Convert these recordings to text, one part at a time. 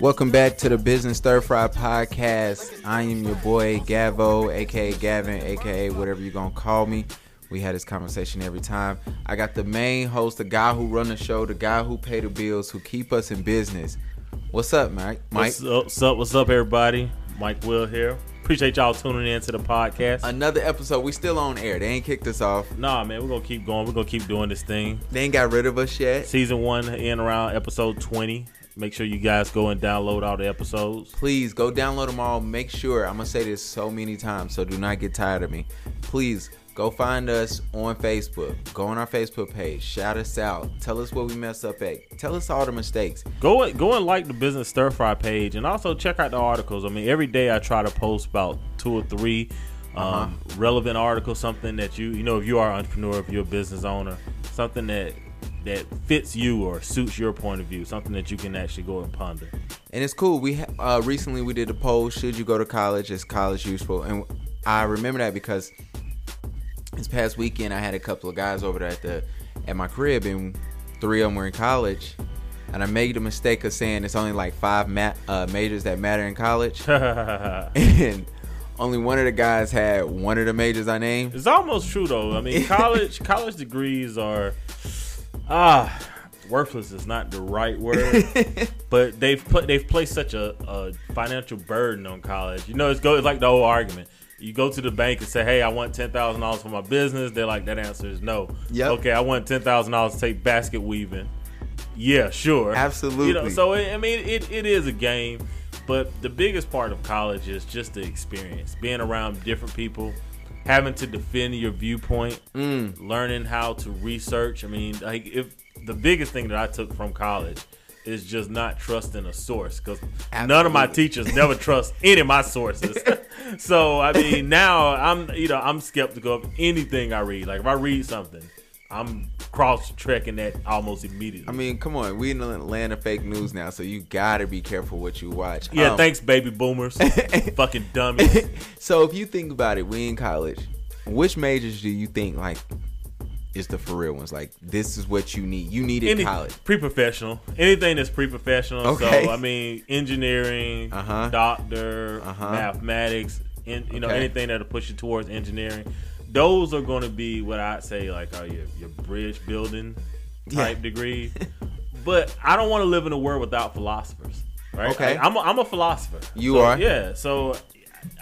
Welcome back to the Business Stir Fry Podcast. I am your boy Gavo, aka Gavin, aka whatever you're gonna call me. We had this conversation every time. I got the main host, the guy who run the show, the guy who pay the bills, who keep us in business. What's up, Mike? Mike. What's up? What's up? What's up, everybody? Mike Will here. Appreciate y'all tuning in to the podcast. Another episode. We still on air. They ain't kicked us off. Nah, man, we're gonna keep going. We're gonna keep doing this thing. They ain't got rid of us yet. Season one in around episode twenty. Make sure you guys go and download all the episodes. Please go download them all. Make sure. I'm gonna say this so many times, so do not get tired of me. Please go find us on Facebook. Go on our Facebook page. Shout us out. Tell us what we messed up at. Tell us all the mistakes. Go go and like the business stir fry page, and also check out the articles. I mean, every day I try to post about two or three um, Uh-huh. relevant articles, something that you you know if you are an entrepreneur, if you're a business owner, something that that fits you or suits your point of view, something that you can actually go and ponder. and it's cool. We ha- uh, recently we did a poll: Should you go to college? Is college useful? And I remember that because this past weekend I had a couple of guys over there at the at my crib, and three of them were in college. And I made the mistake of saying it's only like five ma- uh, majors that matter in college, and only one of the guys had one of the majors I named. It's almost true though. I mean, college college degrees are ah worthless is not the right word, but they've put they've placed such a, a financial burden on college. You know, it's go it's like the whole argument. You go to the bank and say, "Hey, I want ten thousand dollars for my business." They're like, "That answer is no." Yep. Okay, I want ten thousand dollars to take basket weaving. Yeah, sure. Absolutely. You know, so it, I mean, it, it is a game, but the biggest part of college is just the experience, being around different people, having to defend your viewpoint, Mm. learning how to research. I mean, like if the biggest thing that I took from college is just not trusting a source because none of my teachers never trust any of my sources. so I mean, now I'm you know I'm skeptical of anything I read. Like if I read something, I'm cross checking that almost immediately. I mean, come on, we in the land of fake news now, so you gotta be careful what you watch. Yeah, Um, thanks, baby boomers. Fucking dummies. So if you think about it, we in college. Which majors do you think like is the for real ones? Like this is what you need. You need it in Any college. pre-professional, anything that's pre-professional. Okay. So I mean, engineering, Uh-huh. doctor, Uh-huh. mathematics, and you know Okay. anything that'll push you towards engineering. Those are going to be what I'd say like are your your bridge building type Yeah. degree. but I don't want to live in a world without philosophers. Right? Okay. I, am a, I'm a philosopher. You So, are? Yeah. So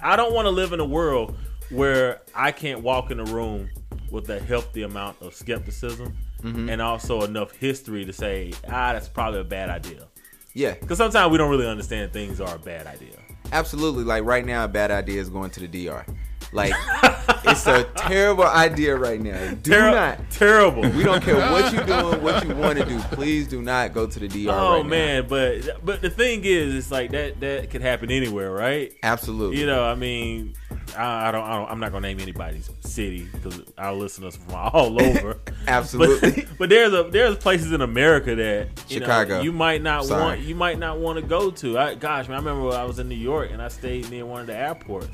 I don't want to live in a world where I can't walk in a room with a healthy amount of skepticism Mm-hmm. and also enough history to say, ah, that's probably a bad idea. Yeah, Because sometimes we don't really understand things are a bad idea. absolutely. Like right now, a bad idea is going to the DR. Like it's a terrible idea right now. Do Terri- not. Terrible. We don't care what you're doing, what you want to do. Please do not go to the DR. Oh right now. man, but but the thing is, it's like that that could happen anywhere, right? absolutely. You know, I mean, I, I don't, I don't I'm not gonna name anybody's city because our listeners from all over. Absolutely. But, but there's a there's places in America that you Chicago. know, you might not Sorry. want you might not want to go to. I, gosh, man, I remember when I was in New York and I stayed near one of the airports.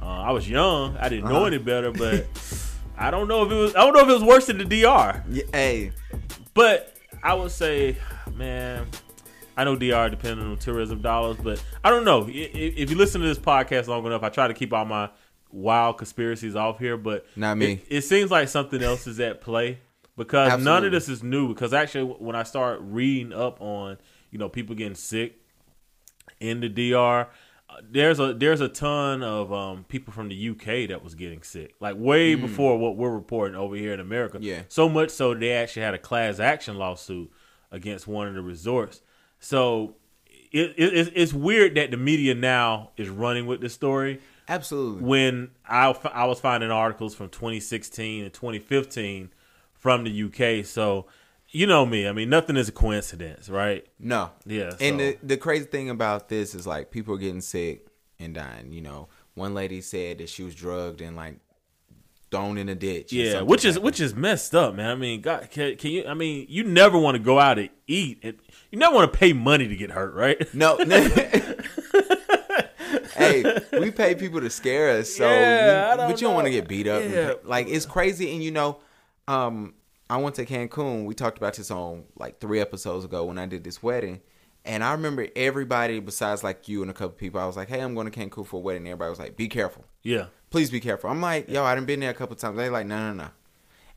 Uh, I was young, I didn't know Uh-huh. any better, but I don't know if it was I don't know if it was worse than the DR. Yeah, hey, But I would say, man, I know DR depending on tourism dollars, but I don't know. If you listen to this podcast long enough, I try to keep all my wild conspiracies off here, but Not me. It, it seems like something else is at play because none of this is new. Because actually, when I start reading up on, you know, people getting sick in the DR. uh, There's a there's a ton of um, people from the UK that was getting sick, like way before what we're reporting over here in America. Mm. Yeah. So much so they actually had a class action lawsuit against one of the resorts. So it, it, it's- weird that the media now is running with this story absolutely. when I, I was finding articles from 2016 and 2015 from the UK. So you know me. I mean, nothing is a coincidence, right? No. Yeah. And so- the, the crazy thing about this is like people are getting sick and dying. You know, one lady said that she was drugged and like thrown in a ditch. Yeah, which is which is messed up, man. I mean, God, can, can you? I mean, you never want to go out and eat. And you never want to pay money to get hurt, right? no. hey, we pay people to scare us, so Yeah, you- but you don't want to get beat up. Yeah. Like it's crazy, and you know, um, I went to Cancun. We talked about this on like three episodes ago when I did this wedding. And I remember everybody besides like you and a couple people, I was like, Hey, I'm going to Cancun for a wedding. And Everybody was like, Be careful. Yeah. Please be careful. I'm like, yo, I done been there a couple times. They like, no, no, no.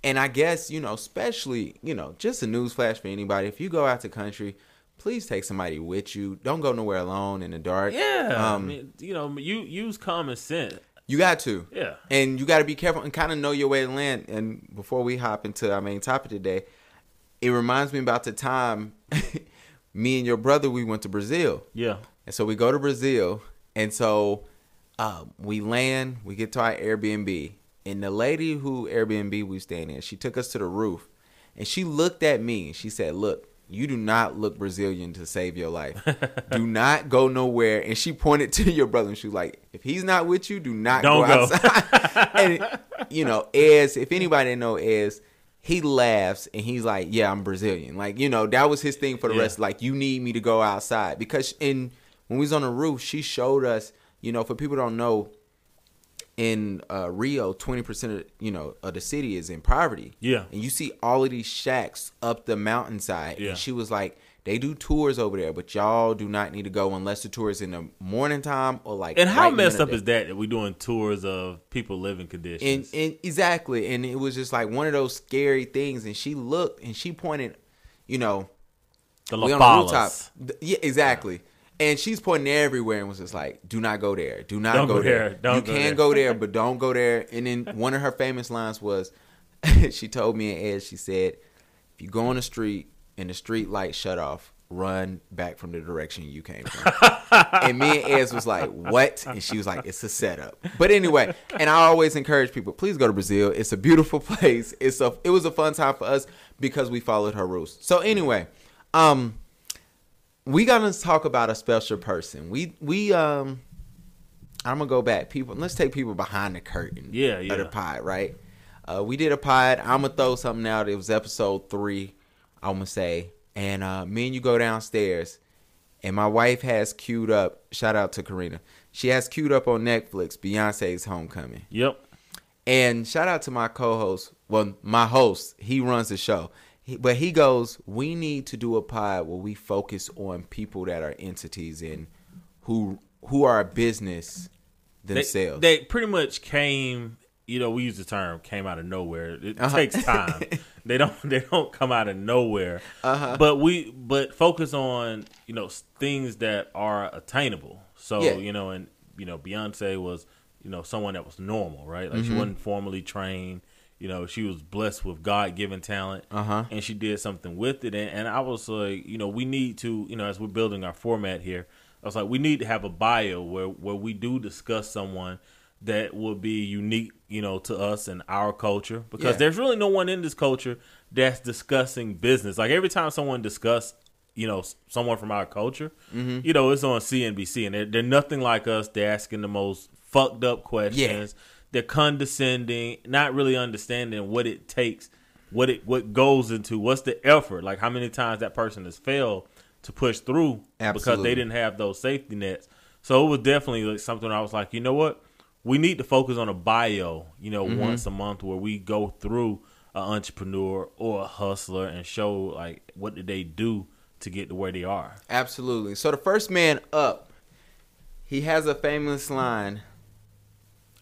And I guess, you know, especially, you know, just a news flash for anybody. If you go out to country, please take somebody with you. Don't go nowhere alone in the dark. Yeah. I Um, mean, you know, you use common sense. you got to. Yeah. And you got to be careful and kind of know your way to land. And before we hop into our main topic today, it reminds me about the time me and your brother we went to Brazil. Yeah. And so we go to Brazil, and so um, we land, we get to our Airbnb, and the lady who Airbnb we staying in, she took us to the roof, and she looked at me and she said, "Look, you do not look Brazilian to save your life. do not go nowhere." And she pointed to your brother, and she was like, "If he's not with you, do not Don't go go. outside." and you know, Ez, if anybody know Ez. He laughs and he's like, "Yeah, I'm Brazilian." Like, you know, that was his thing for the Yeah. rest. Like, you need me to go outside because in when we was on the roof, she showed us, you know, for people who don't know, in uh, Rio, twenty percent of you know of the city is in poverty. Yeah. and you see all of these shacks up the mountainside. Yeah. And she was like, they do tours over there, but y'all do not need to go unless the tour is in the morning time or like. And how right messed up is that that we're doing tours of people living conditions? and exactly, and it was just like one of those scary things. And she looked and she pointed, you know, the we on the rooftop. Yeah, exactly. And she's pointing everywhere and was just like, "Do not go there. Do not Don't go, go there. there. Don't you go can there." go there, but don't go there." And then one of her famous lines was, she told me and Ed, she said, "If you go on the street and the street light shut off, run back from the direction you came from." and me and Ez was like, "What?" And she was like, "It's a setup." But anyway, and I always encourage people, please go to Brazil. It's a beautiful place. It's a it was a fun time for us because we followed her rules. So anyway, um we gonna talk about a special person. We we um I'm gonna go back. People let's take people behind the curtain Yeah, of yeah. the pod, right? Uh we did a pod. I'm gonna throw something out. It was episode three, I'm gonna say. And uh me and you go downstairs and my wife has queued up shout out to Karina. She has queued up on Netflix Beyonce's Homecoming. Yep. And shout out to my co-host. Well, my host, he runs the show. He, but he goes, "We need to do a pod where we focus on people that are entities and who who are a business They, themselves." they pretty much came. You know, we use the term "came out of nowhere." It Uh-huh. takes time. they don't. They don't come out of nowhere. Uh-huh. But we. But focus on you know things that are attainable. So Yeah. you know, and you know, Beyonce was you know someone that was normal, right? Like Mm-hmm. she wasn't formally trained. You know, she was blessed with God given talent, Uh-huh. and she did something with it. And, and I was like, you know, we need to, you know, as we're building our format here, I was like, we need to have a bio where where we do discuss someone that will be unique, you know, to us and our culture because Yeah. there's really no one in this culture that's discussing business. Like every time someone discuss, you know, someone from our culture, Mm-hmm. you know, it's on CNBC and they're, they're nothing like us. They're asking the most fucked up questions. They're condescending, not really understanding what it takes, what it what goes into, what's the effort, like how many times that person has failed to push through because they didn't have those safety nets. So it was definitely like something I was like, you know what? We need to focus on a bio, you know, Mm-hmm. once a month where we go through an entrepreneur or a hustler and show like what did they do to get to where they are. Absolutely. So the first man up, he has a famous line.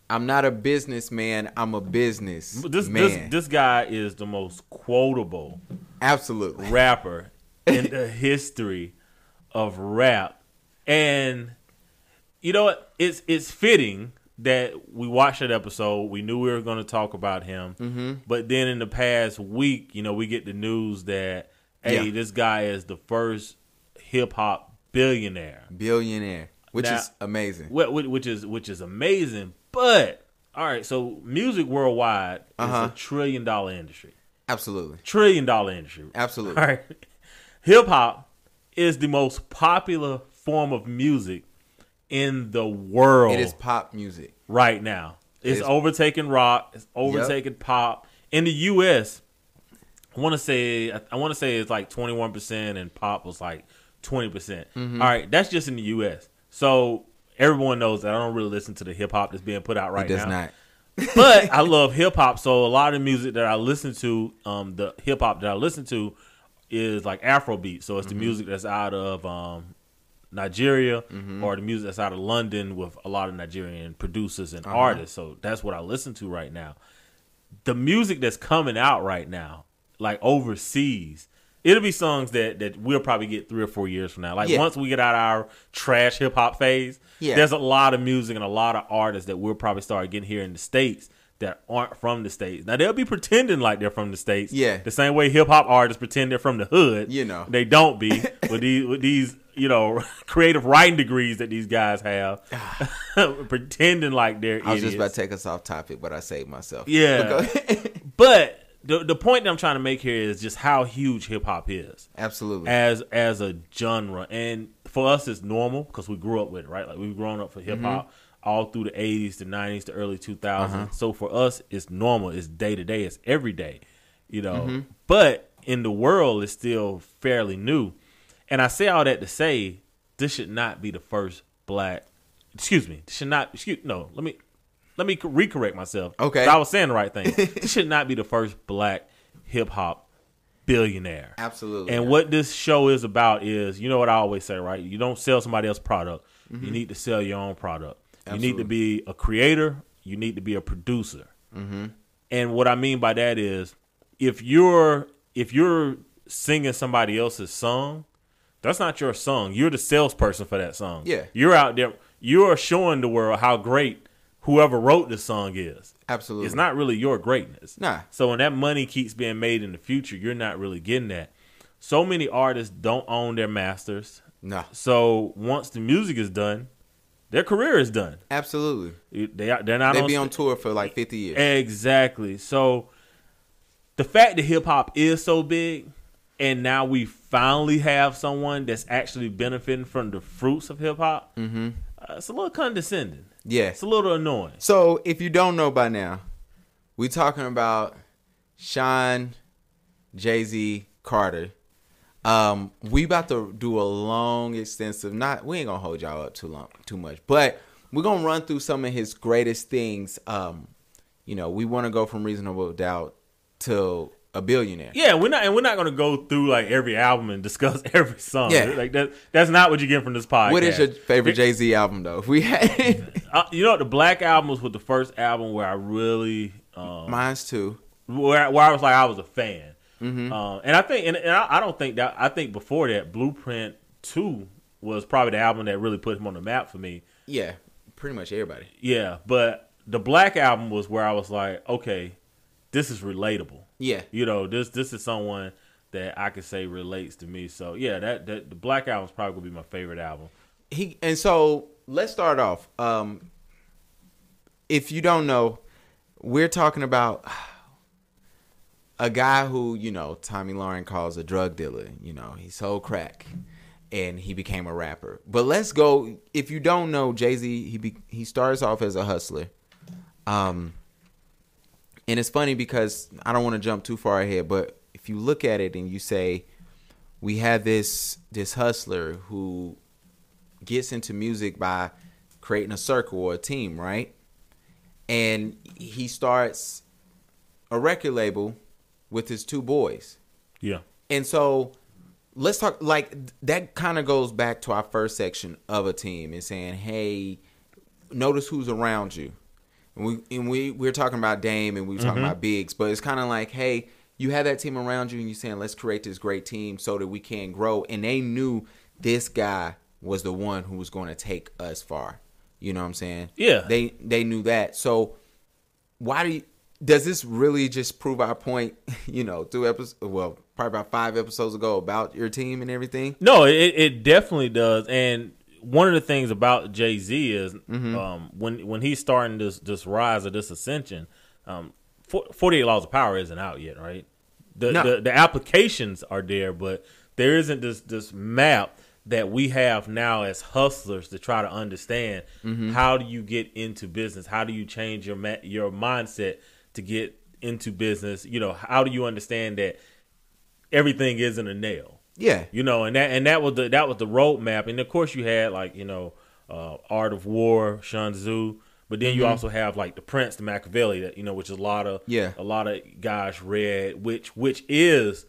I'm not a businessman. I'm a business This man. this this guy is the most quotable Absolutely. rapper in the history of rap. And you know what? It's it's fitting that we watched that episode. We knew we were going to talk about him. Mm-hmm. But then in the past week, you know, we get the news that hey, Yeah. this guy is the first hip hop billionaire. Billionaire, which Now- is amazing. Wh- wh- which is which is amazing. But all right, so music worldwide Uh-huh. is a trillion dollar industry. Absolutely. Trillion dollar industry. Absolutely. All right. Hip hop is the most popular form of music in the world It is pop music. right now. It's is- overtaking rock. It's overtaking pop. In the U.S., I want to say I want to say it's like twenty one percent, and pop was like twenty percent. Mm-hmm. All right, that's just in the U.S. So everyone knows that I don't really listen to the hip hop that's being put out right now. it does now. not. but I love hip hop, so a lot of the music that I listen to, um, the hip hop that I listen to, is like Afrobeat. So it's Mm-hmm. the music that's out of um, Nigeria Mm-hmm. or the music that's out of London with a lot of Nigerian producers and Uh-huh. artists. So that's what I listen to right now. The music that's coming out right now, like overseas, it'll be songs that that we'll probably get three or four years from now. Like Yeah. once we get out of our trash hip hop phase, Yeah. there's a lot of music and a lot of artists that we'll probably start getting here in the states that aren't from the states. Now they'll be pretending like they're from the states. Yeah. the same way hip hop artists pretend they're from the hood. You know. they don't be with these with these you know creative writing degrees that these guys have, pretending like they're. I was idiots. just about to take us off topic, but I saved myself. Yeah. But the the point that I'm trying to make here is just how huge hip hop is Absolutely. as as a genre, and for us it's normal because we grew up with it, right? Like we've grown up for hip hop Mm-hmm. All through the 80s, the 90s, the early 2000s. Uh-huh. So for us, it's normal. It's day to day. It's every day, you know. Mm-hmm. But in the world, it's still fairly new. And I say all that to say this should not be the first black. Excuse me. This should not. Excuse no. Let me let me recorrect myself. Okay, I was saying the right thing. this should not be the first black hip hop billionaire. Absolutely. And what this show is about is, you know what I always say, right? You don't sell somebody else's product. You need to sell your own product. You need to. Be a creator. You need to be a producer. Mm-hmm. And what I mean by that is, if you're if you're singing somebody else's song, that's not your song. You're the salesperson for that song. Yeah. You're out there. You're showing the world how great whoever wrote the song is. Absolutely. It's not really your greatness. Nah. So when that money keeps being made in the future, you're not really getting that. So many artists don't own their masters. No. So once the music is done, their career is done. Absolutely. They they're not They on, be on tour for like 50 years. Exactly. So the fact that hip hop is so big, and now we finally have someone that's actually benefiting from the fruits of hip hop, mm-hmm. uh, it's a little condescending. Yeah. It's a little annoying. So if you don't know by now, we're talking about Shawn, Jay Z, Carter. Um, we about to do a long, extensive. Not we ain't gonna hold y'all up too long, too much, but we're gonna run through some of his greatest things. Um, you know, we want to go from reasonable doubt to a billionaire. Yeah, we're not, and we're not going to go through like every album and discuss every song. Yeah. like that. That's not what you get from this podcast. What is your favorite Jay Z album though? If we had Uh, you know, the Black album was with the first album where I really, um, mine's too. where, where I was like, I was a fan. Mm-hmm. Uh, and I think, and, and I, I don't think that, I think before that, Blueprint Two was probably the album that really put him on the map for me. Yeah, pretty much everybody. Yeah, but the Black album was where I was like, okay, this is relatable. Yeah, You know, this this is someone that I could say relates to me. So yeah, that, that the Black album is probably gonna be my favorite album. he and so let's start off. Um, if you don't know, we're talking about a guy who you know Tomi Lahren calls a drug dealer. You know, he sold crack, and he became a rapper. But let's go. If you don't know, Jay Z, he be, he starts off as a hustler. Um, and it's funny because I don't want to jump too far ahead, but if you look at it and you say, we have this this hustler who gets into music by creating a circle or a team, right? And he starts a record label with his two boys. Yeah. And so let's talk like that kind of goes back to our first section of a team and saying, "Hey, notice who's around you." And we and we we're talking about Dame and we were talking mm-hmm. about Biggs, but it's kind of like, "Hey, you have that team around you and you're saying, "Let's create this great team so that we can grow." And they knew this guy was the one who was going to take us far. You know what I'm saying? Yeah. They they knew that. So why do you does this really just prove our point you know two episodes well probably about five episodes ago about your team and everything No, it, it definitely does. And one of the things about Jay Z is Mm-hmm. um, when when he's starting this this rise or this ascension, um, Forty Eight Laws of Power isn't out yet, right? The, No. the the applications are there, but there isn't this this map that we have now as hustlers to try to understand Mm-hmm. how do you get into business? How do you change your ma- your mindset to get into business? You know, how do you understand that everything isn't a nail? yeah you know, and that and that was the that was the roadmap, and of course you had like you know, uh, Art of War, Sun Tzu, But then you also have like the Prince, the Machiavelli, that you know, which is a lot of Yeah. a lot of guys read, which which is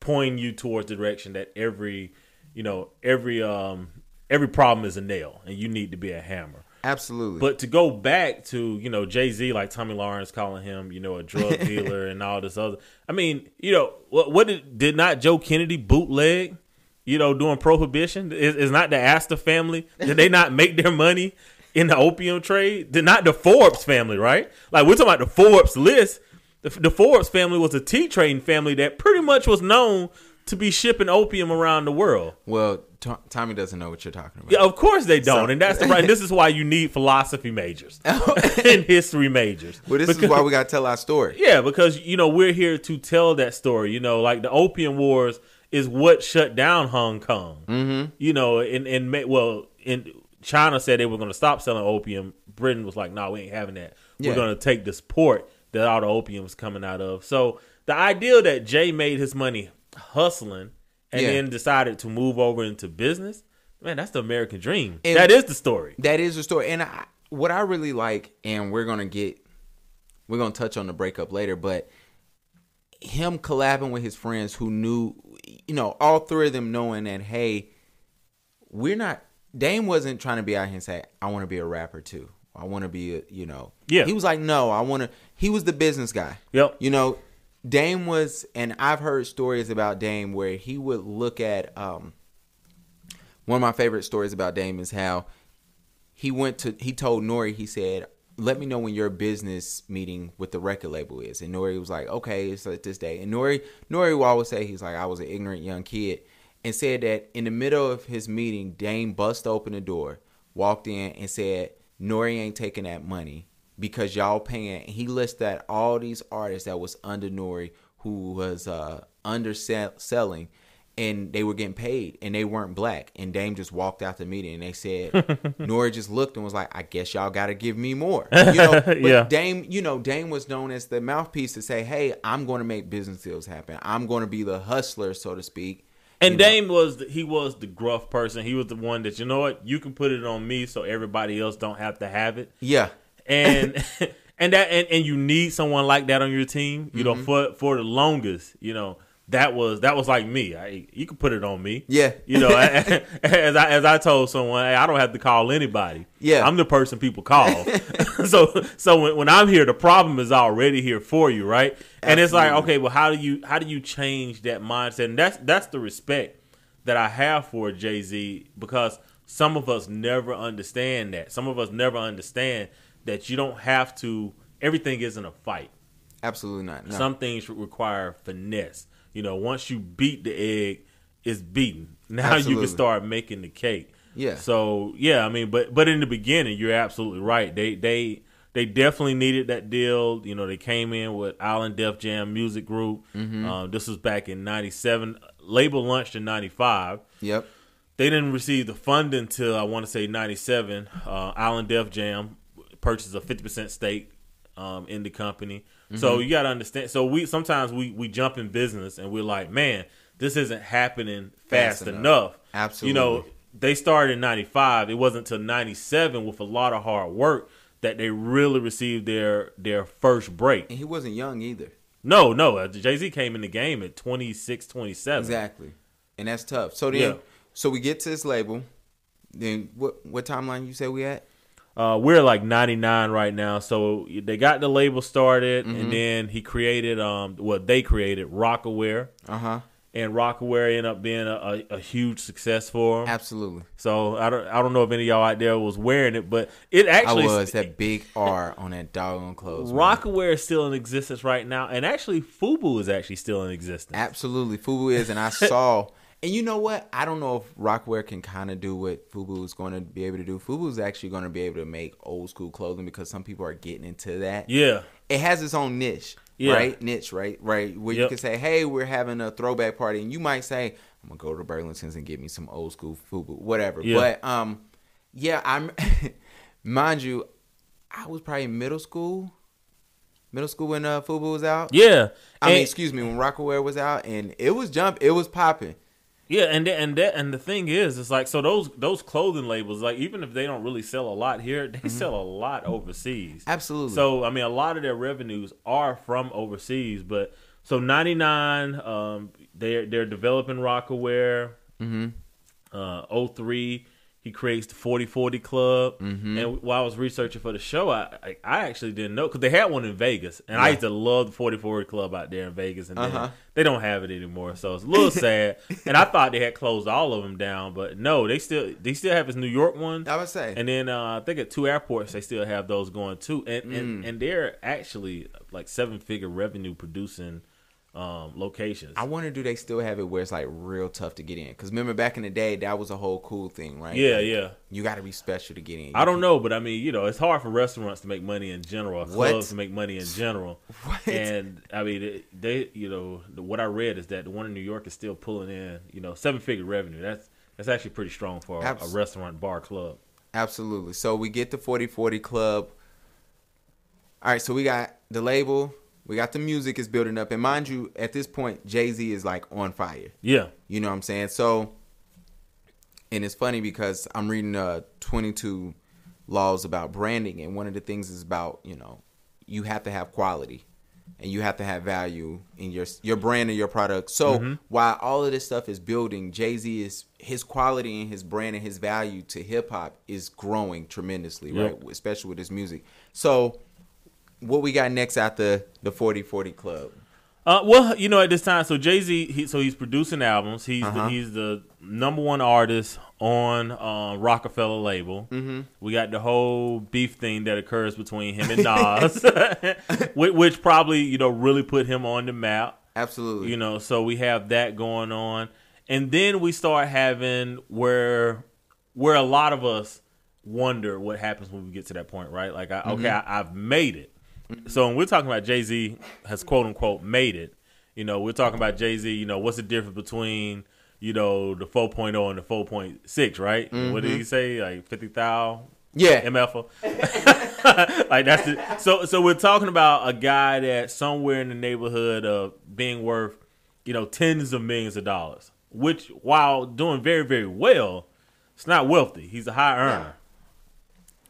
pointing you towards the direction that every you know every um every problem is a nail, and you need to be a hammer. Absolutely. But to go back to you know Jay Z, like Tomi Lahren calling him you know a drug dealer and all this other. I mean, you know what? What did did not Joe Kennedy bootleg? You know, doing Prohibition, is, is not the Astor family? Did they not make their money in the opium trade? Did not the Forbes family? Right? Like we're talking about the Forbes list. The, the Forbes family was a tea trading family that pretty much was known to be shipping opium around the world. well, To- Tommy doesn't know what you're talking about. Yeah, of course they don't, So- and that's the right. This is why you need philosophy majors and history majors. Well, this Because- is why we got to tell our story. yeah, because you know we're here to tell that story. You know, like the opium wars is what shut down Hong Kong. Mm-hmm. You know, and and well, in China said they were going to stop selling opium. Britain was like, "No, we ain't having that. Yeah. We're going to take this port that all the opium is coming out of." So the idea that Jay made his money hustling and Yeah. then decided to move over into business, man, that's the American dream. And- that is the story. That is the story. And I, what I really like, and we're gonna get, we're gonna touch on the breakup later, but him collabing with his friends who knew, you know, all three of them knowing that, hey, we're not. Dame wasn't trying to be out here and say, I want to be a rapper too. I want to be, a, you know. Yeah. He was like, no, I want to. He was the business guy. Yep. You know, Dame was, and I've heard stories about Dame where he would look at. um One of my favorite stories about Dame is how he went to he told Nori he said let me know when your business meeting with the record label is and Nori was like okay it's at this day and Nori Nori will always say he's like I was an ignorant young kid and said that in the middle of his meeting Dame bust open the door walked in and said Nori ain't taking that money because y'all paying he listed all these artists that was under Nori who was uh underselling and they were getting paid and they weren't black and Dame just walked out the meeting and they said Nori just looked and was like I guess y'all got to give me more you know but Yeah. Dame you know Dame was known as the mouthpiece to say hey I'm going to make business deals happen I'm going to be the hustler so to speak And You know? Dame was the, he was the gruff person. He was the one that you know what you can put it on me, so everybody else don't have to have it. yeah And and that and, and you need someone like that on your team. You Mm-hmm. know, for for the longest, you know that was that was like me. I, you can put it on me. Yeah. You know, as I as I told someone, hey, I don't have to call anybody. Yeah. I'm the person people call. so so when, when I'm here, the problem is already here for you, right? And it's like, okay, well, how do you how do you change that mindset? And that's that's the respect that I have for Jay Z because some of us never understand that. Some of us never understand that you don't have to. Everything isn't a fight. absolutely not no. Some things require finesse. You know, once you beat the egg, it's beaten. Now you can start making the cake. Yeah. So yeah, I mean, but but in the beginning, you're absolutely right. They they they definitely needed that deal. You know, they came in with Island Def Jam Music Group. Mm-hmm. Um, this was back in '97. Label launched in '95. yep They didn't receive the funding until I want to say '97. Uh, Island Def Jam purchased a 50 percent stake um, in the company. Mm-hmm. So you got to understand. So we sometimes we we jump in business and we're like, man, this isn't happening fast, Fast enough. enough. Absolutely. You know, they started in '95. It wasn't until '97 with a lot of hard work that they really received their their first break. and he wasn't young either No, no, uh, Jay Z came in the game at 26, 27. exactly and that's tough so then Yeah. so we get to this label then what what timeline you say we at Uh, we're like 99 right now. So they got the label started, Mm-hmm. and then he created, um, what they created, Rocawear. uh-huh And Rocawear ended up being a, a, a huge success for him. absolutely So I don't, I don't know if any of y'all out there was wearing it, but it actually I was that big R on that doggone clothes. Rocawear is still in existence right now, and actually Fubu is actually still in existence. Absolutely, Fubu is, and I saw. And you know what? I don't know if Rocawear can kind of do what Fubu is going to be able to do. Fubu is actually going to be able to make old school clothing because some people are getting into that. Yeah, It has its own niche, Yeah. right? Niche, right? Right. Where you can say, "Hey, we're having a throwback party," and you might say, "I'm gonna go to Burlington's and get me some old school Fubu, whatever." Yeah. But um, yeah, I'm. mind you, I was probably in middle school. Middle school when uh, Fubu was out. yeah. I mean, excuse me, when Rocawear was out, and it was jump, it was popping. Yeah, and th- and that and the thing is, it's like so those those clothing labels, like even if they don't really sell a lot here, they sell a lot overseas. Absolutely. So I mean, a lot of their revenues are from overseas. But so ninety nine, um, they're they're developing Rocawear. Mm-hmm. Uh, 03, he creates the 40/40 Club. Mm-hmm. And while I was researching for the show, I I, actually didn't know because they had one in Vegas, and I used to love the 40/40 Club out there in Vegas, and Uh-huh. they don't have it anymore. So it's a little sad. And I thought they had closed all of them down, but no, they still they still have his New York one. I would say. And then uh, I think at two airports they still have those going too, and and, Mm. and they're actually like seven figure revenue producing um, locations. I wonder, do they still have it where it's like real tough to get in? Because remember back in the day, that was a whole cool thing, right? yeah, Like, yeah. You got to be special to get in. I don't know, but I mean, you know, it's hard for restaurants to make money in general, or What? clubs to make money in general. What? And I mean, they, you know, what I read is that the one in New York is still pulling in, you know, seven figure revenue. That's that's actually pretty strong for a, a restaurant bar club. Absolutely. So we get the 40/40 Club. All right, so we got the label, we got the music is building up. And mind you, at this point, Jay Z is like on fire. Yeah, You know what I'm saying? So, and it's funny because I'm reading uh 22 laws about branding, and one of the things is about you know you have to have quality, and you have to have value in your your brand and your product. So while all of this stuff is building, Jay Z is his quality and his brand and his value to hip hop is growing tremendously, Yep. right? Especially with his music. So. What we got next after the 40/40 Club? Uh, well, you know, at this time, so Jay Z, he, so he's producing albums. He's Uh-huh. the, he's the number one artist on uh, Roc-A-Fella label. Mm-hmm. We got the whole beef thing that occurs between him and Nas, which, which probably you know really put him on the map. Absolutely. You know, so we have that going on, and then we start having where where a lot of us wonder what happens when we get to that point, right? Like, I, okay, I, I've made it. So when we're talking about Jay Z has quote unquote made it, you know, we're talking about Jay Z. You know, what's the difference between you know the 4.0 and the 4.6, right? What did he mm-hmm. say? Like fifty thousand yeah. MF. like that's the, so. So we're talking about a guy that somewhere in the neighborhood of being worth, you know, tens of millions of dollars. Which, while doing very very well, it's not wealthy. He's a high earner.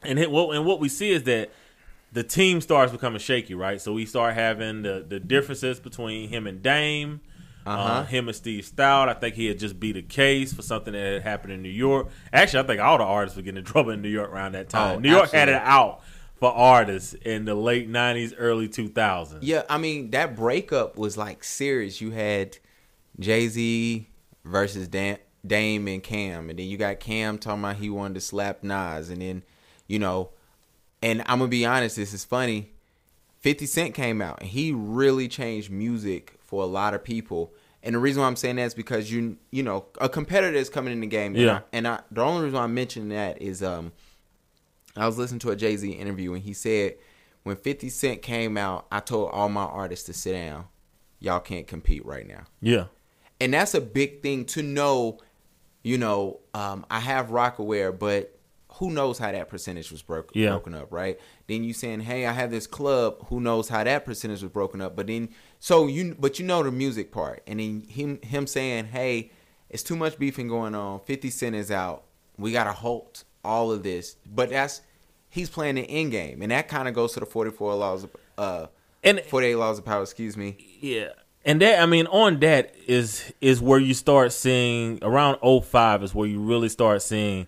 And it, what and what we see is that the team starts becoming shaky, right? So we start having the the differences between him and Dame. uh Uh-huh. him and Steve Stoute. I think he had just beat a case for something that had happened in New York. Actually, I think all the artists were getting in trouble in New York around that time. Oh, New York had it out for artists in the late '90s, early 2000s. Yeah, I mean that breakup was like serious. You had Jay Z versus Dame and Cam, and then you got Cam talking about he wanted to slap Nas, and then you know, and I'm gonna be honest, this is funny. Fifty Cent came out, and he really changed music for a lot of people. And the reason why I'm saying that is because you you know a competitor is coming in the game. and Yeah. I- and I, the only reason why I'm mentioning that is um I was listening to a Jay Z interview and he said when 50 Cent came out, I told all my artists to sit down. Y'all can't compete right now. Yeah, And that's a big thing to know. You know, um, I have Rocawear, but who knows how that percentage was broke, Yeah. broken up, right? Then you saying, "Hey, I have this club." Who knows how that percentage was broken up? But then, so you, but you know the music part, and then him him saying, "Hey, it's too much beefing going on. Fifty Cent is out. We gotta halt all of this." But that's he's playing the end game, and that kind of goes to the forty four laws of uh and forty eight laws of power. Excuse me. Yeah. And that I mean on that is is where you start seeing around 05 is where you really start seeing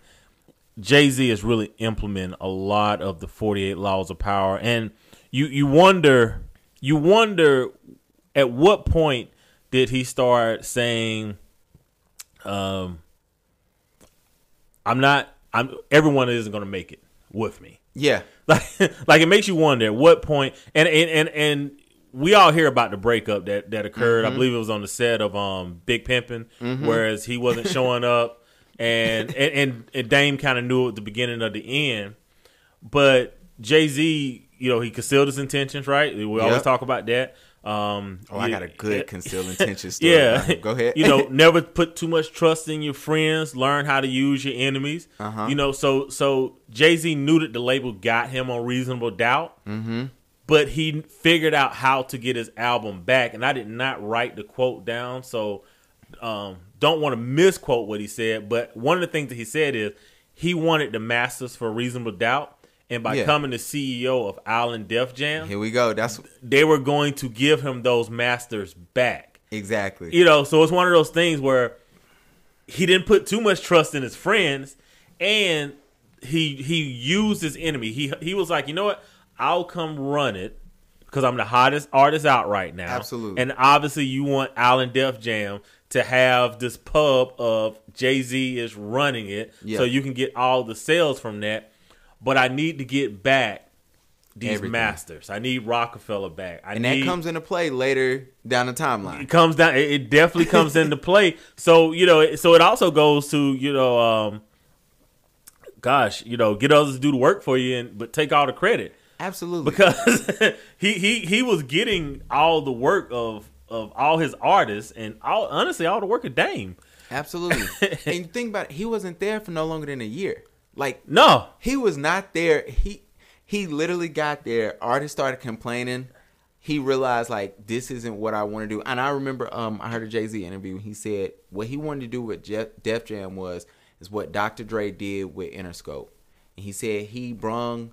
Jay-Z is really implementing a lot of the 48 laws of power. And you you wonder you wonder at what point did he start saying um I'm not I'm everyone isn't going to make it with me. Yeah, like like it makes you wonder at what point and and and, and we all hear about the breakup that that occurred. I believe it was on the set of um Big Pimpin', whereas he wasn't showing up, and and and, Dame kind of knew at the beginning of the end, but Jay Z, you know, he concealed his intentions. Right? We always Yep. talk about that. Um, Oh, I got a good concealed intention story. yeah. Go ahead. you know, never put too much trust in your friends. Learn how to use your enemies. Uh-huh. You know, so so Jay Z knew that the label got him on reasonable doubt, mm-hmm. but he figured out how to get his album back. And I did not write the quote down, so um, don't want to misquote what he said, but one of the things that he said is he wanted the masters for reasonable doubt. And by Yeah. becoming the CEO of Island Def Jam, Here we go. That's they were going to give him those masters back. exactly. You know, so it's one of those things where he didn't put too much trust in his friends, and he he used his enemy. He he was like, you know what? I'll come run it because I'm the hottest artist out right now. Absolutely. And obviously, you want Island Def Jam to have this pub of Jay Z is running it, Yeah. so you can get all the sales from that. But I need to get back these Everything. masters. I need Roc-A-Fella back. I and need, that comes into play later down the timeline. it comes down. It it definitely comes into play. So you know, so it also goes to you know, um, gosh, you know, get others to do the work for you, and but take all the credit Absolutely. because he he he was getting all the work of of all his artists and all honestly all the work of Dame. Absolutely. and you think about it, he wasn't there for no longer than a year. Like No, he was not there. He he literally got there. Artists started complaining. He realized like this isn't what I want to do. And I remember um I heard a Jay Z interview. He said what he wanted to do with Jeff, Def Jam was is what Dr. Dre did with Interscope. And he said he brung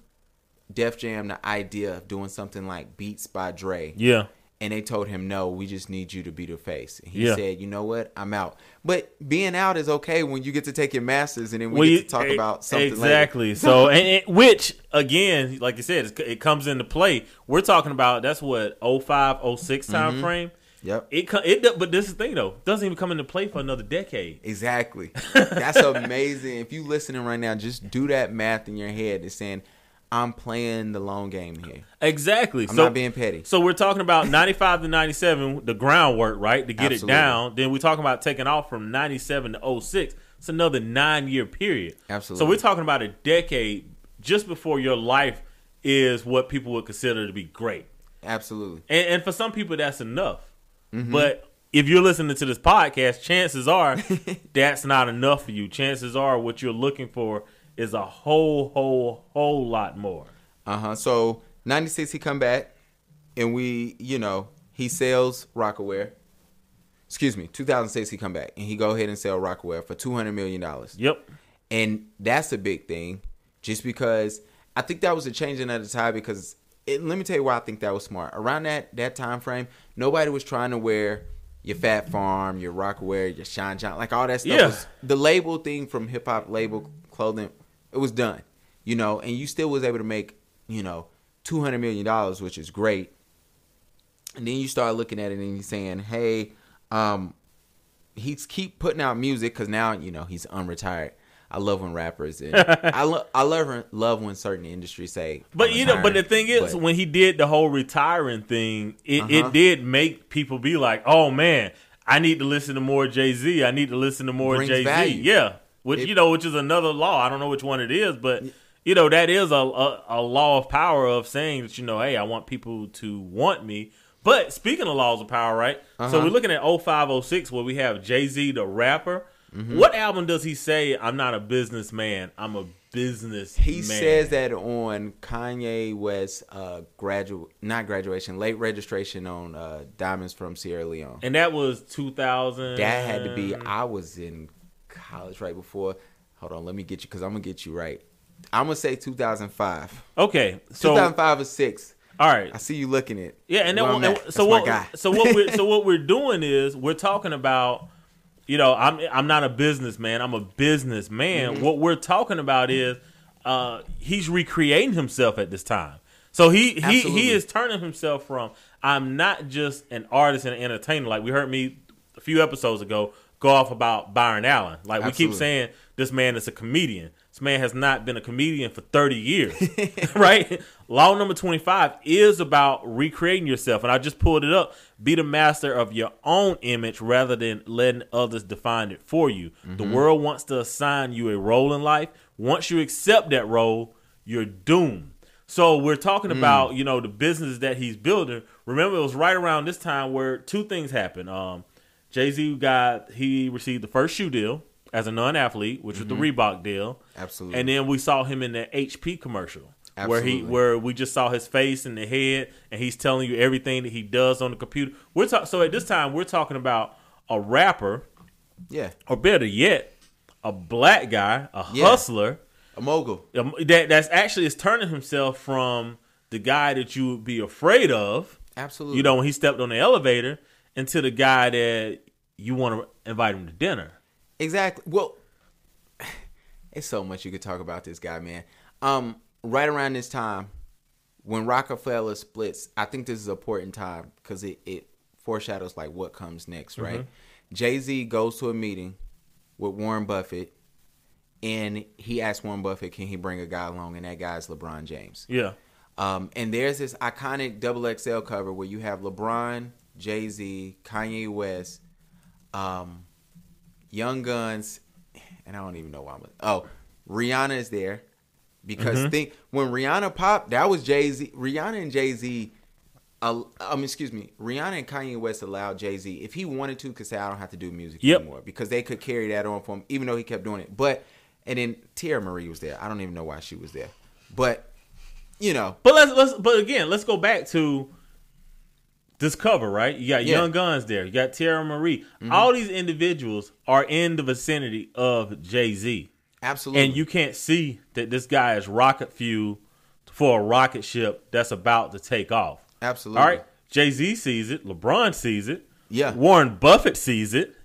Def Jam the idea of doing something like Beats by Dre. yeah, And they told him, no, we just need you to be the face. And he Yeah. said, you know what? I'm out. But being out is okay when you get to take your masters and then we Well, get to talk e- about something exactly. later. so, and, which again, like you said, it comes into play. We're talking about that's what 05, 06 mm-hmm. time frame. Yep. It it but this is the thing though doesn't even come into play for another decade. Exactly. That's amazing. If you listening right now, just do that math in your head. and saying, I'm playing the long game here. Exactly. I'm so not being petty. so we're talking about 95 to 97 the groundwork, right? To get Absolutely. it down. Then we're talking about taking off from 97 to 06. It's another 9-year period. Absolutely. So we're talking about a decade just before your life is what people would consider to be great. Absolutely. And, and for some people, that's enough. Mm-hmm. But if you're listening to this podcast, chances are that's not enough for you. Chances are what you're looking for is a whole, whole, whole lot more. Uh huh. So, 96, he come back and we, you know, he sells Rocawear. Excuse me, 2006, he come back and he go ahead and sell Rocawear for $200 million. Yep. And that's a big thing, just because I think that was a changing at the time. Because it, let me tell you why I think that was smart. Around that that time frame, nobody was trying to wear your Fat Farm, your Rocawear, your Sean John, like all that stuff. Yeah. Was, the label thing from hip hop label clothing, it was done, you know, and you still was able to make, you know, two hundred million dollars, which is great. And then you start looking at it and you're saying, hey, um, he's keep putting out music because now you know he's unretired. I love when rappers and I love I love when- love when certain industries say. But you know, but the thing is, but- when he did the whole retiring thing, it, Uh-huh. it did make people be like, "Oh man, I need to listen to more Jay Z. I need to listen to more Jay Z." Yeah, which It- you know, which is another law. I don't know which one it is, but you know, that is a, a a law of power of saying that you know, hey, I want people to want me. But speaking of laws of power, right? So Uh-huh. we're looking at 0506 where we have Jay Z, the rapper. Mm-hmm. What album does he say, I'm not a businessman, I'm a business he man? says that on Kanye West uh graduate not graduation late registration on uh Diamonds from Sierra Leone. And that was 2000. That had to be I was in college right before. Hold on, let me get you because I'm gonna get you right. I'm gonna say 2005. Okay, so 2005 or six. all right, I see you looking at. yeah, and then where I'm and at. so what? So what? We're, so what we're doing is we're talking about, you know, I'm I'm not a businessman. I'm a businessman. Mm-hmm. What we're talking about is, uh, he's recreating himself at this time. So he he Absolutely. he is turning himself from I'm not just an artist and an entertainer. Like we heard me a few episodes ago go off about Byron Allen. Like we keep saying this man is a comedian. This man has not been a comedian for 30 years. right? Law number 25 is about recreating yourself. And I just pulled it up. Be the master of your own image rather than letting others define it for you. The world wants to assign you a role in life. Once you accept that role, you're doomed. So we're talking about, you know, the business that he's building. Remember, it was right around this time where two things happened. Um, Jay Z got he received the first shoe deal as a non-athlete, which was the mm-hmm. Reebok deal, Absolutely. and then we saw him in the HP commercial where he where we just saw his face and the head, and he's telling you everything that he does on the computer. We're so at this time we're talking about a rapper Yeah, or better yet, a black guy, a Yeah. hustler a mogul. that that's actually is turning himself from the guy that you would be afraid of, Absolutely. you know, when he stepped on the elevator, into the guy that you want to invite him to dinner. Exactly. Well, it's so much you could talk about this guy, man. Um, right around this time, when Roc-A-Fella splits, I think this is an important time because it, it foreshadows like what comes next, right? Jay Z goes to a meeting with Warren Buffett, and he asks Warren Buffett, "Can he bring a guy along?" And that guy's LeBron James. Yeah, Um, and there's this iconic double XL cover where you have LeBron, Jay Z, Kanye West, um, Young Gunz, and I don't even know why I'm. Oh, Rihanna is there because think when Rihanna popped, that was Jay Z. Rihanna and Jay Z. Uh, um, excuse me, Rihanna and Kanye West allowed Jay Z, if he wanted to, could say I don't have to do music Yep. anymore because they could carry that on for him, even though he kept doing it. But and then Teairra Mari was there. I don't even know why she was there, but you know, but let's let's but again, let's go back to this cover, right? You got Yeah. Mm-hmm. Young Gunz there, you got Teairra Mari. All these individuals are in the vicinity of Jay Z. absolutely, and you can't see that this guy is rocket fuel for a rocket ship that's about to take off. Absolutely. All right. Jay Z sees it. LeBron sees it. Yeah. Warren Buffett sees it.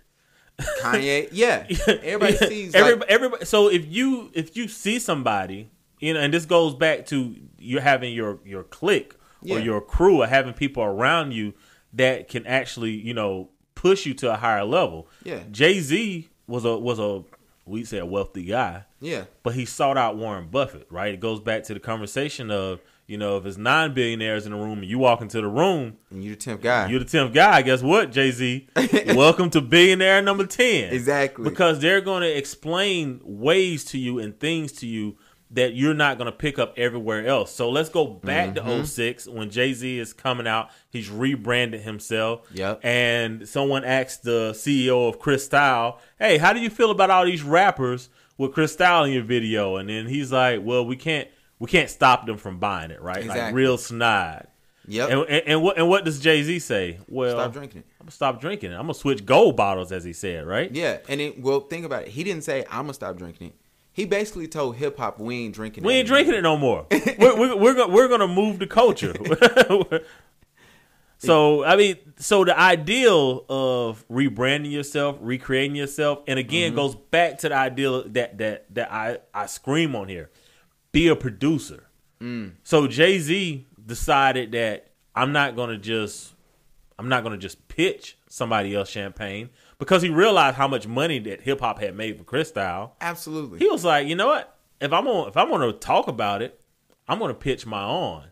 Kanye, yeah. Everybody sees everybody, like, everybody. So if you if you see somebody, you know, and this goes back to you having your your clique Yeah. or your crew or having people around you that can actually you know push you to a higher level. Yeah. Jay Z was a was a we say a wealthy guy yeah, but he sought out Warren Buffett, right? It goes back to the conversation of, you know, if it's nine billionaires in the room and you walk into the room, and you're the tenth guy. you're the tenth guy. Guess what, Jay Z? Welcome to billionaire number ten. Exactly. Because they're going to explain ways to you and things to you that you're not going to pick up everywhere else. So let's go back Mm-hmm. to 06 when Jay Z is coming out. He's rebranded himself. Yep. And someone asked the CEO of Cristal, "Hey, how do you feel about all these rappers with Cristal in your video?" And then he's like, "Well, we can't we can't stop them from buying it, right? Like real snide." yep. And, and, and what and what does Jay Z say? Well, Stop drinking it. I'm gonna stop drinking it. I'm gonna switch gold bottles, as he said, right? Yeah, and it, well, think about it. He didn't say I'm gonna stop drinking it. He basically told hip hop we ain't drinking. It. We ain't drinking it no more. we're we're we're gonna, we're gonna move the culture. so I mean, so the ideal of rebranding yourself, recreating yourself, and again mm-hmm. goes back to the ideal that that that I I scream on here: be a producer. Mm. So Jay Z decided that I'm not gonna just I'm not gonna just pitch somebody else champagne because he realized how much money that hip hop had made for Cristal Absolutely. he was like, you know what? If I'm on, if I'm going to talk about it, I'm going to pitch my own.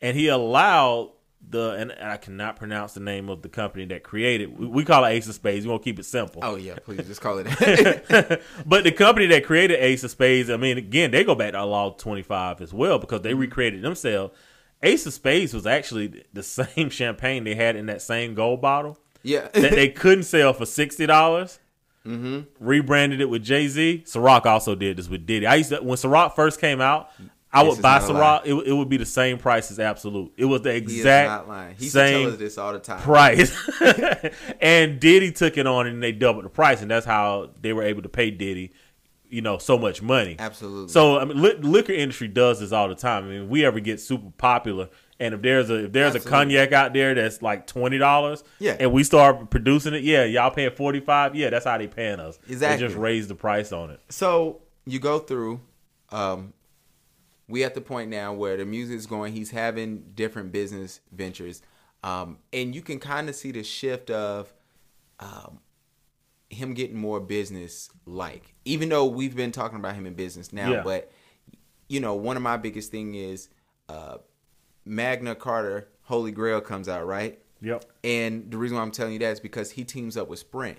And he allowed the, and I cannot pronounce the name of the company that created. We, we call it Ace of Spades. We won't keep it simple. oh yeah, please just call it. that. but the company that created Ace of Spades, I mean, again, they go back to Law 25 as well because they mm-hmm. recreated themselves. Ace of Spades was actually the same champagne they had in that same gold bottle yeah. that they couldn't sell for sixty dollars. Mm-hmm. Rebranded it with Jay Z. Ciroc also did this with Diddy. I used to when Ciroc first came out, I would buy. Ciroc. It, would- it would be the same price as Absolut. It was the exact. He same us this all the time. price. and Diddy took it on and they doubled the price, and that's how they were able to pay Diddy, you know, so much money. Absolutely. So I mean, li- liquor industry does this all the time. I mean, if we ever get super popular, and if there's a if there's Absolutely. a cognac out there that's like twenty dollars, Yeah. and we start producing it, yeah, y'all paying forty five, yeah, that's how they paying us. Exactly. They just raise the price on it. So you go through. Um, we at the point now where the music's going. He's having different business ventures, um, and you can kind of see the shift of um, him getting more business like. Even though we've been talking about him in business now, Yeah. but you know, one of my biggest thing is uh, Magna Carta Holy Grail comes out right, Yep. and the reason why I'm telling you that is because he teams up with Sprint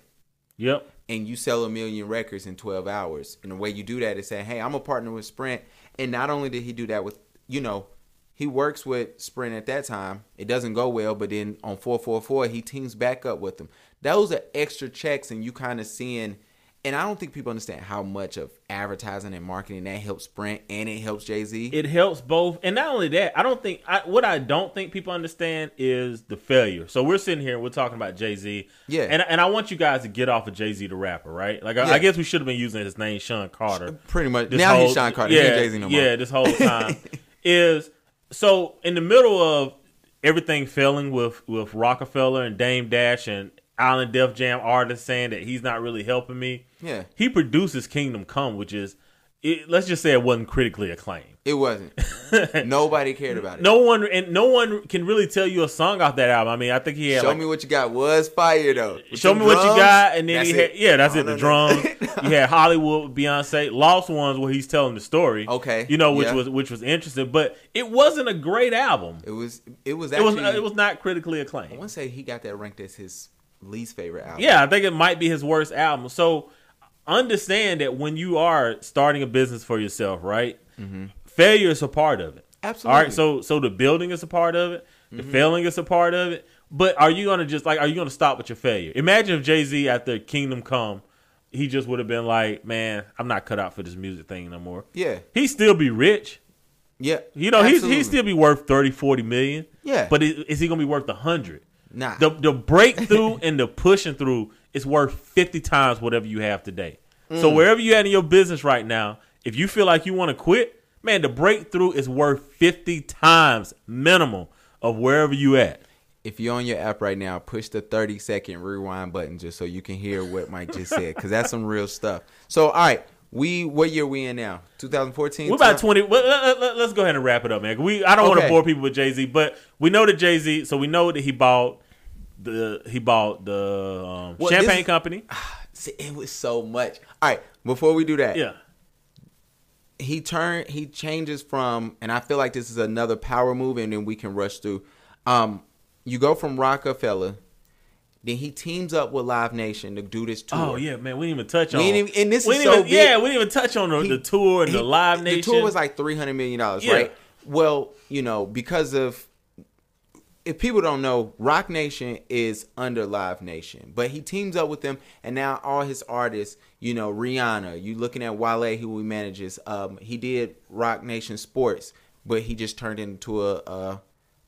Yep. and you sell a million records in 12 hours. And the way you do that is saying, hey, I'm a partner with Sprint. And not only did he do that with, you know, he works with Sprint at that time. It doesn't go well, but then on 444, he teams back up with them. Those are extra checks, and you kind of seeing and I don't think people understand how much of advertising and marketing that helps Sprint and it helps Jay Z. It helps both, and not only that, I don't think I, what I don't think people understand is the failure. So we're sitting here, we're talking about Jay Z, Yeah. and and I want you guys to get off of Jay Z the rapper, right? Like I, Yeah. I guess we should have been using his name, Shawn Carter. Pretty much. this now whole- he's Shawn Carter. Yeah, Jay Z no more. Yeah, this whole time is so in the middle of everything failing with with Roc-A-Fella and Dame Dash and Island Def Jam artist saying that he's not really helping me. Yeah. he produces Kingdom Come, which is it, let's just say it wasn't critically acclaimed. It wasn't. Nobody cared about it. No one and no one can really tell you a song off that album. I mean, I think he had Show like, me what you got was fire though. With Show me what you got, and then he had it. yeah, that's it. The drums. you had Hollywood, with Beyonce, Lost Ones, where he's telling the story. Okay, you know which yeah. was which was interesting, but it wasn't a great album. It was. It was It was actually. it was not critically acclaimed. I want to say he got that ranked as his least favorite album. Yeah, I think it might be his worst album. So understand that when you are starting a business for yourself, right? Failure is a part of it. Mm-hmm. Absolutely. All right, so so the building is a part of it. The failing is a part of it. But are you gonna just like are you gonna stop with your failure? Imagine if Jay Z after Kingdom Come, he just would have been like, Man, I'm not cut out for this music thing no more. Yeah. He'd still be rich. Yeah. You know, he's he'd still be worth 30, 40 million. Yeah. But is, is he gonna be worth a hundred? Nah. The the breakthrough and the pushing through is worth fifty times whatever you have today. So Mm. wherever you're at in your business right now, if you feel like you want to quit, man, the breakthrough is worth fifty times minimum of wherever you at. if you're on your app right now, push the 30 second rewind button just so you can hear what Mike just said because that's some real stuff. So, all right, we what year we in now? 2014. We're about twenty. Well, let, let, us go ahead and wrap it up, man. We I don't want to bore people with Jay Z, but we know that Jay Z. So we know that he bought the he bought the um, Well, champagne this- company. See, it was so much. All right, before we do that, Yeah. he turned he changes from and I feel like this is another power move and then we can rush through. Um you go from Roc-A-Fella, then he teams up with Live Nation to do this tour. Oh yeah, man. We didn't even touch on. We didn't and this we is so even, big. Yeah, we didn't even touch on the, He- the tour and He- the live nation. The tour was like three hundred million dollars, Yeah. right? Well, you know, because of if people don't know, Roc Nation is under Live Nation, but he teams up with them, and now all his artists, you know, Rihanna, you looking at Wale, who he manages. Um, he did Roc Nation Sports, but he just turned into a a,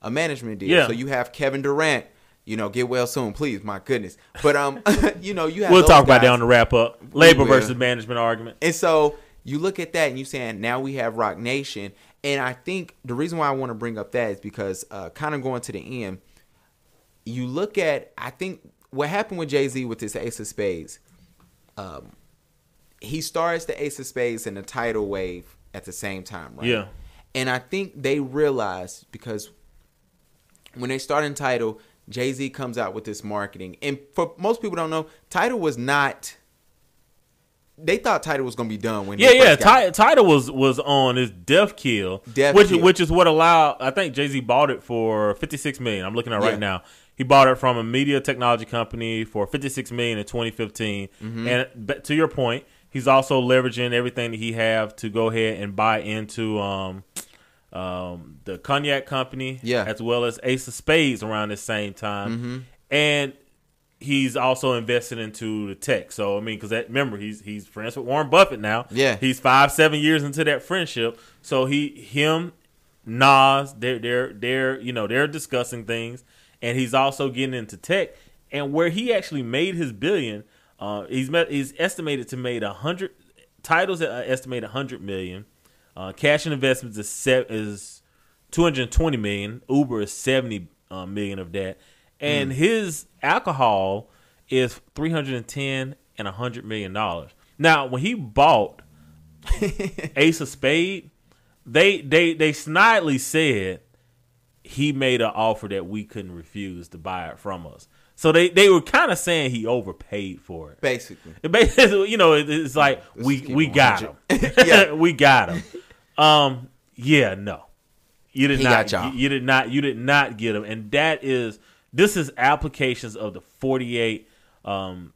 a management deal. Yeah. So you have Kevin Durant. You know, get well soon, please. My goodness, but um, you know, you have. we'll talk about guys. that on the wrap up. Labor versus management argument. And so you look at that and you saying now we have Roc Nation. And I think the reason why I want to bring up that is because uh, kind of going to the end, you look at I think what happened with Jay Z with this Ace of Spades. Um, he starts the Ace of Spades and the tidal wave at the same time, right? Yeah. And I think they realized because when they start in Tidal, Jay Z comes out with this marketing, and for most people don't know, Tidal was not. They thought Tidal was gonna be done when Yeah, yeah. first got it. Ti- Tidal was was on his Death Kill, Death which Kill. which is what allowed. I think Jay Z bought it for fifty six million. I'm looking at Yeah. right now. He bought it from a media technology company for fifty six million in 2015. Mm-hmm. And to your point, he's also leveraging everything that he have to go ahead and buy into um um the cognac company, Yeah. Mm-hmm. as well as Ace of Spades around the same time, and he's also invested into the tech. So I mean, because that remember he's he's friends with Warren Buffett now. Yeah. he's five seven years into that friendship. So he him Nas they're they're they're you know they're discussing things, and he's also getting into tech. And where he actually made his billion, uh, he's met he's estimated to made a hundred titles that estimate a hundred million. Uh, cash and investments is se- is two hundred twenty million. Uber is seventy uh, million of that, and his alcohol is three hundred ten and a hundred million dollars. Now, when he bought Ace of Spade, they they they snidely said he made an offer that we couldn't refuse to buy it from us. So they, they were kind of saying he overpaid for it. basically. It basically, you know, it- it's like Let's we we got him. Yeah. we got him. Um, yeah, no, you did He not. You, you did not. You did not get him. And that is this is applications of the forty eight um,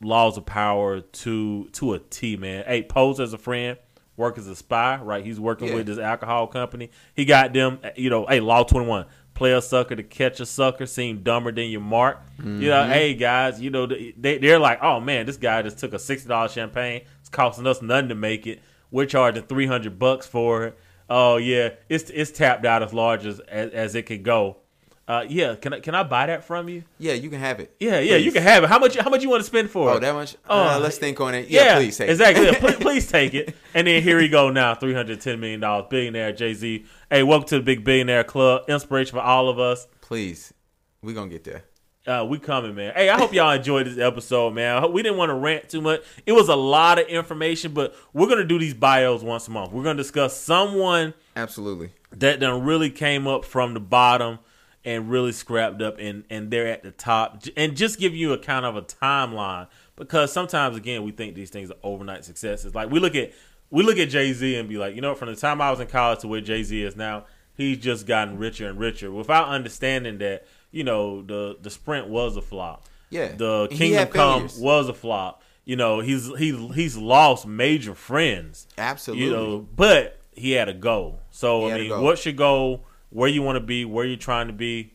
laws of power to to a T. Man, hey, pose as a friend. Work as a spy, right? He's working Yeah. with his alcohol company. He got them, you know. Hey, Law Twenty One, play a sucker to catch a sucker seem dumber than your mark. Mm-hmm. You know, hey guys, you know they they're like, oh man, this guy just took a sixty dollars champagne. It's costing us nothing to make it. We're charging three hundred bucks for it. Oh yeah, it's it's tapped out as large as as, as it could go. Uh, yeah, can I can I buy that from you? Yeah, you can have it. Yeah, yeah, you can have it. How much how much you want to spend for Oh, that much? Oh, uh, let's think on it. Yeah, Yeah, please. Take exactly. It. Yeah, please, please take it. And then here we go now, three hundred ten million dollars, billionaire Jay Z. Hey, welcome to the Big Billionaire Club. Inspiration for all of us. please, we gonna get there. Uh, we coming, man. Hey, I hope y'all enjoyed this episode, man. We didn't want to rant too much. It was a lot of information, but we're gonna do these bios once a month. We're gonna discuss someone Absolutely. that done really came up from the bottom and really scrapped up and and they're at the top and just give you a kind of a timeline because sometimes again we think these things are overnight successes like we look at we look at Jay-Z and be like you know from the time I was in college to where Jay-Z is now he's just gotten richer and richer without understanding that you know the the sprint was a flop Yeah. the He Kingdom Come failures. was a flop you know he's he's he's lost major friends Absolutely. you know, but he had a goal. So He I mean, what's your goal? Where you want to be? Where you're trying to be?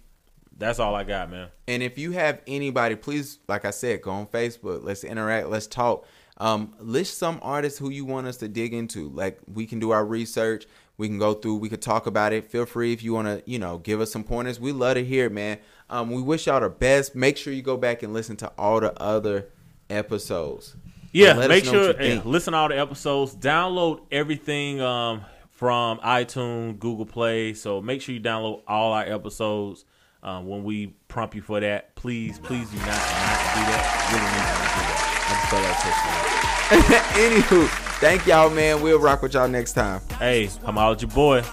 That's all I got, man. And if you have anybody, please, like I said, go on Facebook. Let's interact. Let's talk. Um, list some artists who you want us to dig into. Like we can do our research. We can go through. We could talk about it. Feel free if you want to, you know, give us some pointers. We love to hear it, man. Um, we wish y'all the best. Make sure you go back and listen to all the other episodes. Yeah, make sure think. listen to all the episodes. Download everything um, from iTunes, Google Play. So make sure you download all our episodes. Um, when we prompt you for that, please, please do not, not do that. Just felt like touching it. Anywho, thank y'all, man. We'll rock with y'all next time. Hey, come out with your boy.